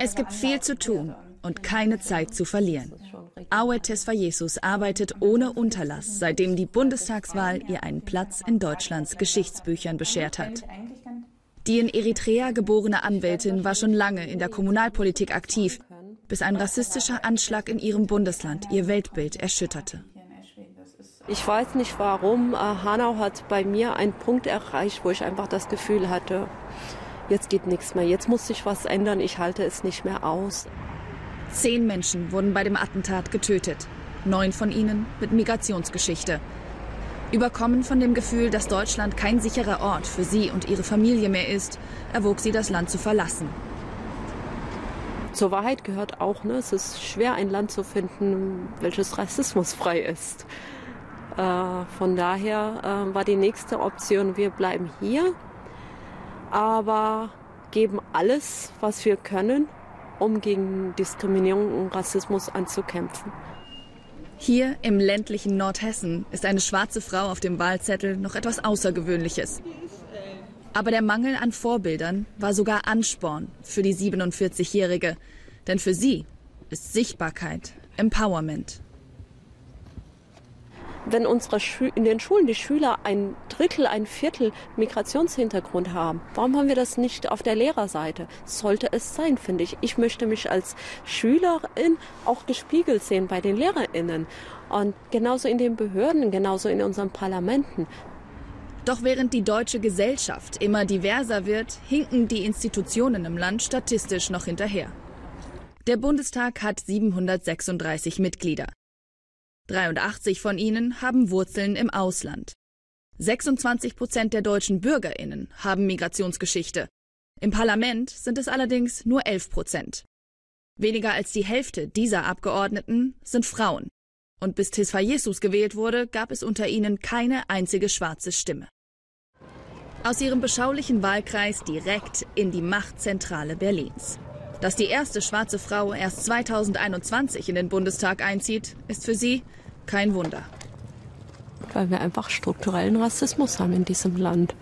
Es gibt viel zu tun und keine Zeit zu verlieren. Aue Jesus arbeitet ohne Unterlass, seitdem die Bundestagswahl ihr einen Platz in Deutschlands Geschichtsbüchern beschert hat. Die in Eritrea geborene Anwältin war schon lange in der Kommunalpolitik aktiv, bis ein rassistischer Anschlag in ihrem Bundesland ihr Weltbild erschütterte. Ich weiß nicht warum. Äh, Hanau hat bei mir einen Punkt erreicht, wo ich einfach das Gefühl hatte, jetzt geht nichts mehr, jetzt muss sich was ändern, ich halte es nicht mehr aus. Zehn Menschen wurden bei dem Attentat getötet, neun von ihnen mit Migrationsgeschichte. Überkommen von dem Gefühl, dass Deutschland kein sicherer Ort für sie und ihre Familie mehr ist, erwog sie, das Land zu verlassen. Zur Wahrheit gehört auch, ne, es ist schwer, ein Land zu finden, welches rassismusfrei ist. Äh, von daher äh, war die nächste Option, wir bleiben hier, aber geben alles, was wir können, um gegen Diskriminierung und Rassismus anzukämpfen. Hier im ländlichen Nordhessen ist eine schwarze Frau auf dem Wahlzettel noch etwas Außergewöhnliches. Aber der Mangel an Vorbildern war sogar Ansporn für die 47-Jährige. Denn für sie ist Sichtbarkeit Empowerment wenn unsere in den Schulen die Schüler ein Drittel, ein Viertel Migrationshintergrund haben, warum haben wir das nicht auf der Lehrerseite? Sollte es sein, finde ich. Ich möchte mich als Schülerin auch gespiegelt sehen bei den Lehrerinnen und genauso in den Behörden, genauso in unseren Parlamenten. Doch während die deutsche Gesellschaft immer diverser wird, hinken die Institutionen im Land statistisch noch hinterher. Der Bundestag hat 736 Mitglieder. 83 von ihnen haben Wurzeln im Ausland. 26 Prozent der deutschen Bürgerinnen haben Migrationsgeschichte. Im Parlament sind es allerdings nur 11 Prozent. Weniger als die Hälfte dieser Abgeordneten sind Frauen. Und bis Tisfa Jesus gewählt wurde, gab es unter ihnen keine einzige schwarze Stimme. Aus ihrem beschaulichen Wahlkreis direkt in die Machtzentrale Berlins. Dass die erste schwarze Frau erst 2021 in den Bundestag einzieht, ist für sie kein Wunder. Weil wir einfach strukturellen Rassismus haben in diesem Land.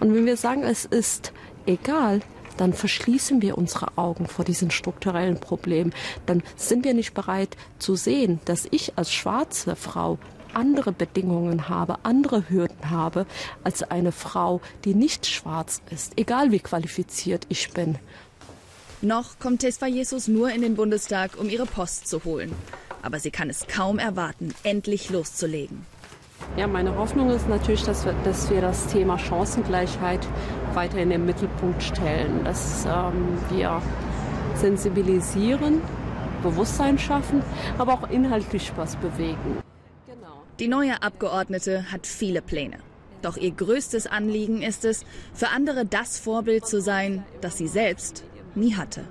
Und wenn wir sagen, es ist egal, dann verschließen wir unsere Augen vor diesen strukturellen Problemen. Dann sind wir nicht bereit zu sehen, dass ich als schwarze Frau andere Bedingungen habe, andere Hürden habe als eine Frau, die nicht schwarz ist, egal wie qualifiziert ich bin. Noch kommt Tesfa Jesus nur in den Bundestag, um ihre Post zu holen aber sie kann es kaum erwarten, endlich loszulegen. Ja, meine Hoffnung ist natürlich, dass wir, dass wir das Thema Chancengleichheit weiter in den Mittelpunkt stellen, dass ähm, wir sensibilisieren, Bewusstsein schaffen, aber auch inhaltlich was bewegen. Genau. Die neue Abgeordnete hat viele Pläne. Doch ihr größtes Anliegen ist es, für andere das Vorbild zu sein, das sie selbst nie hatte.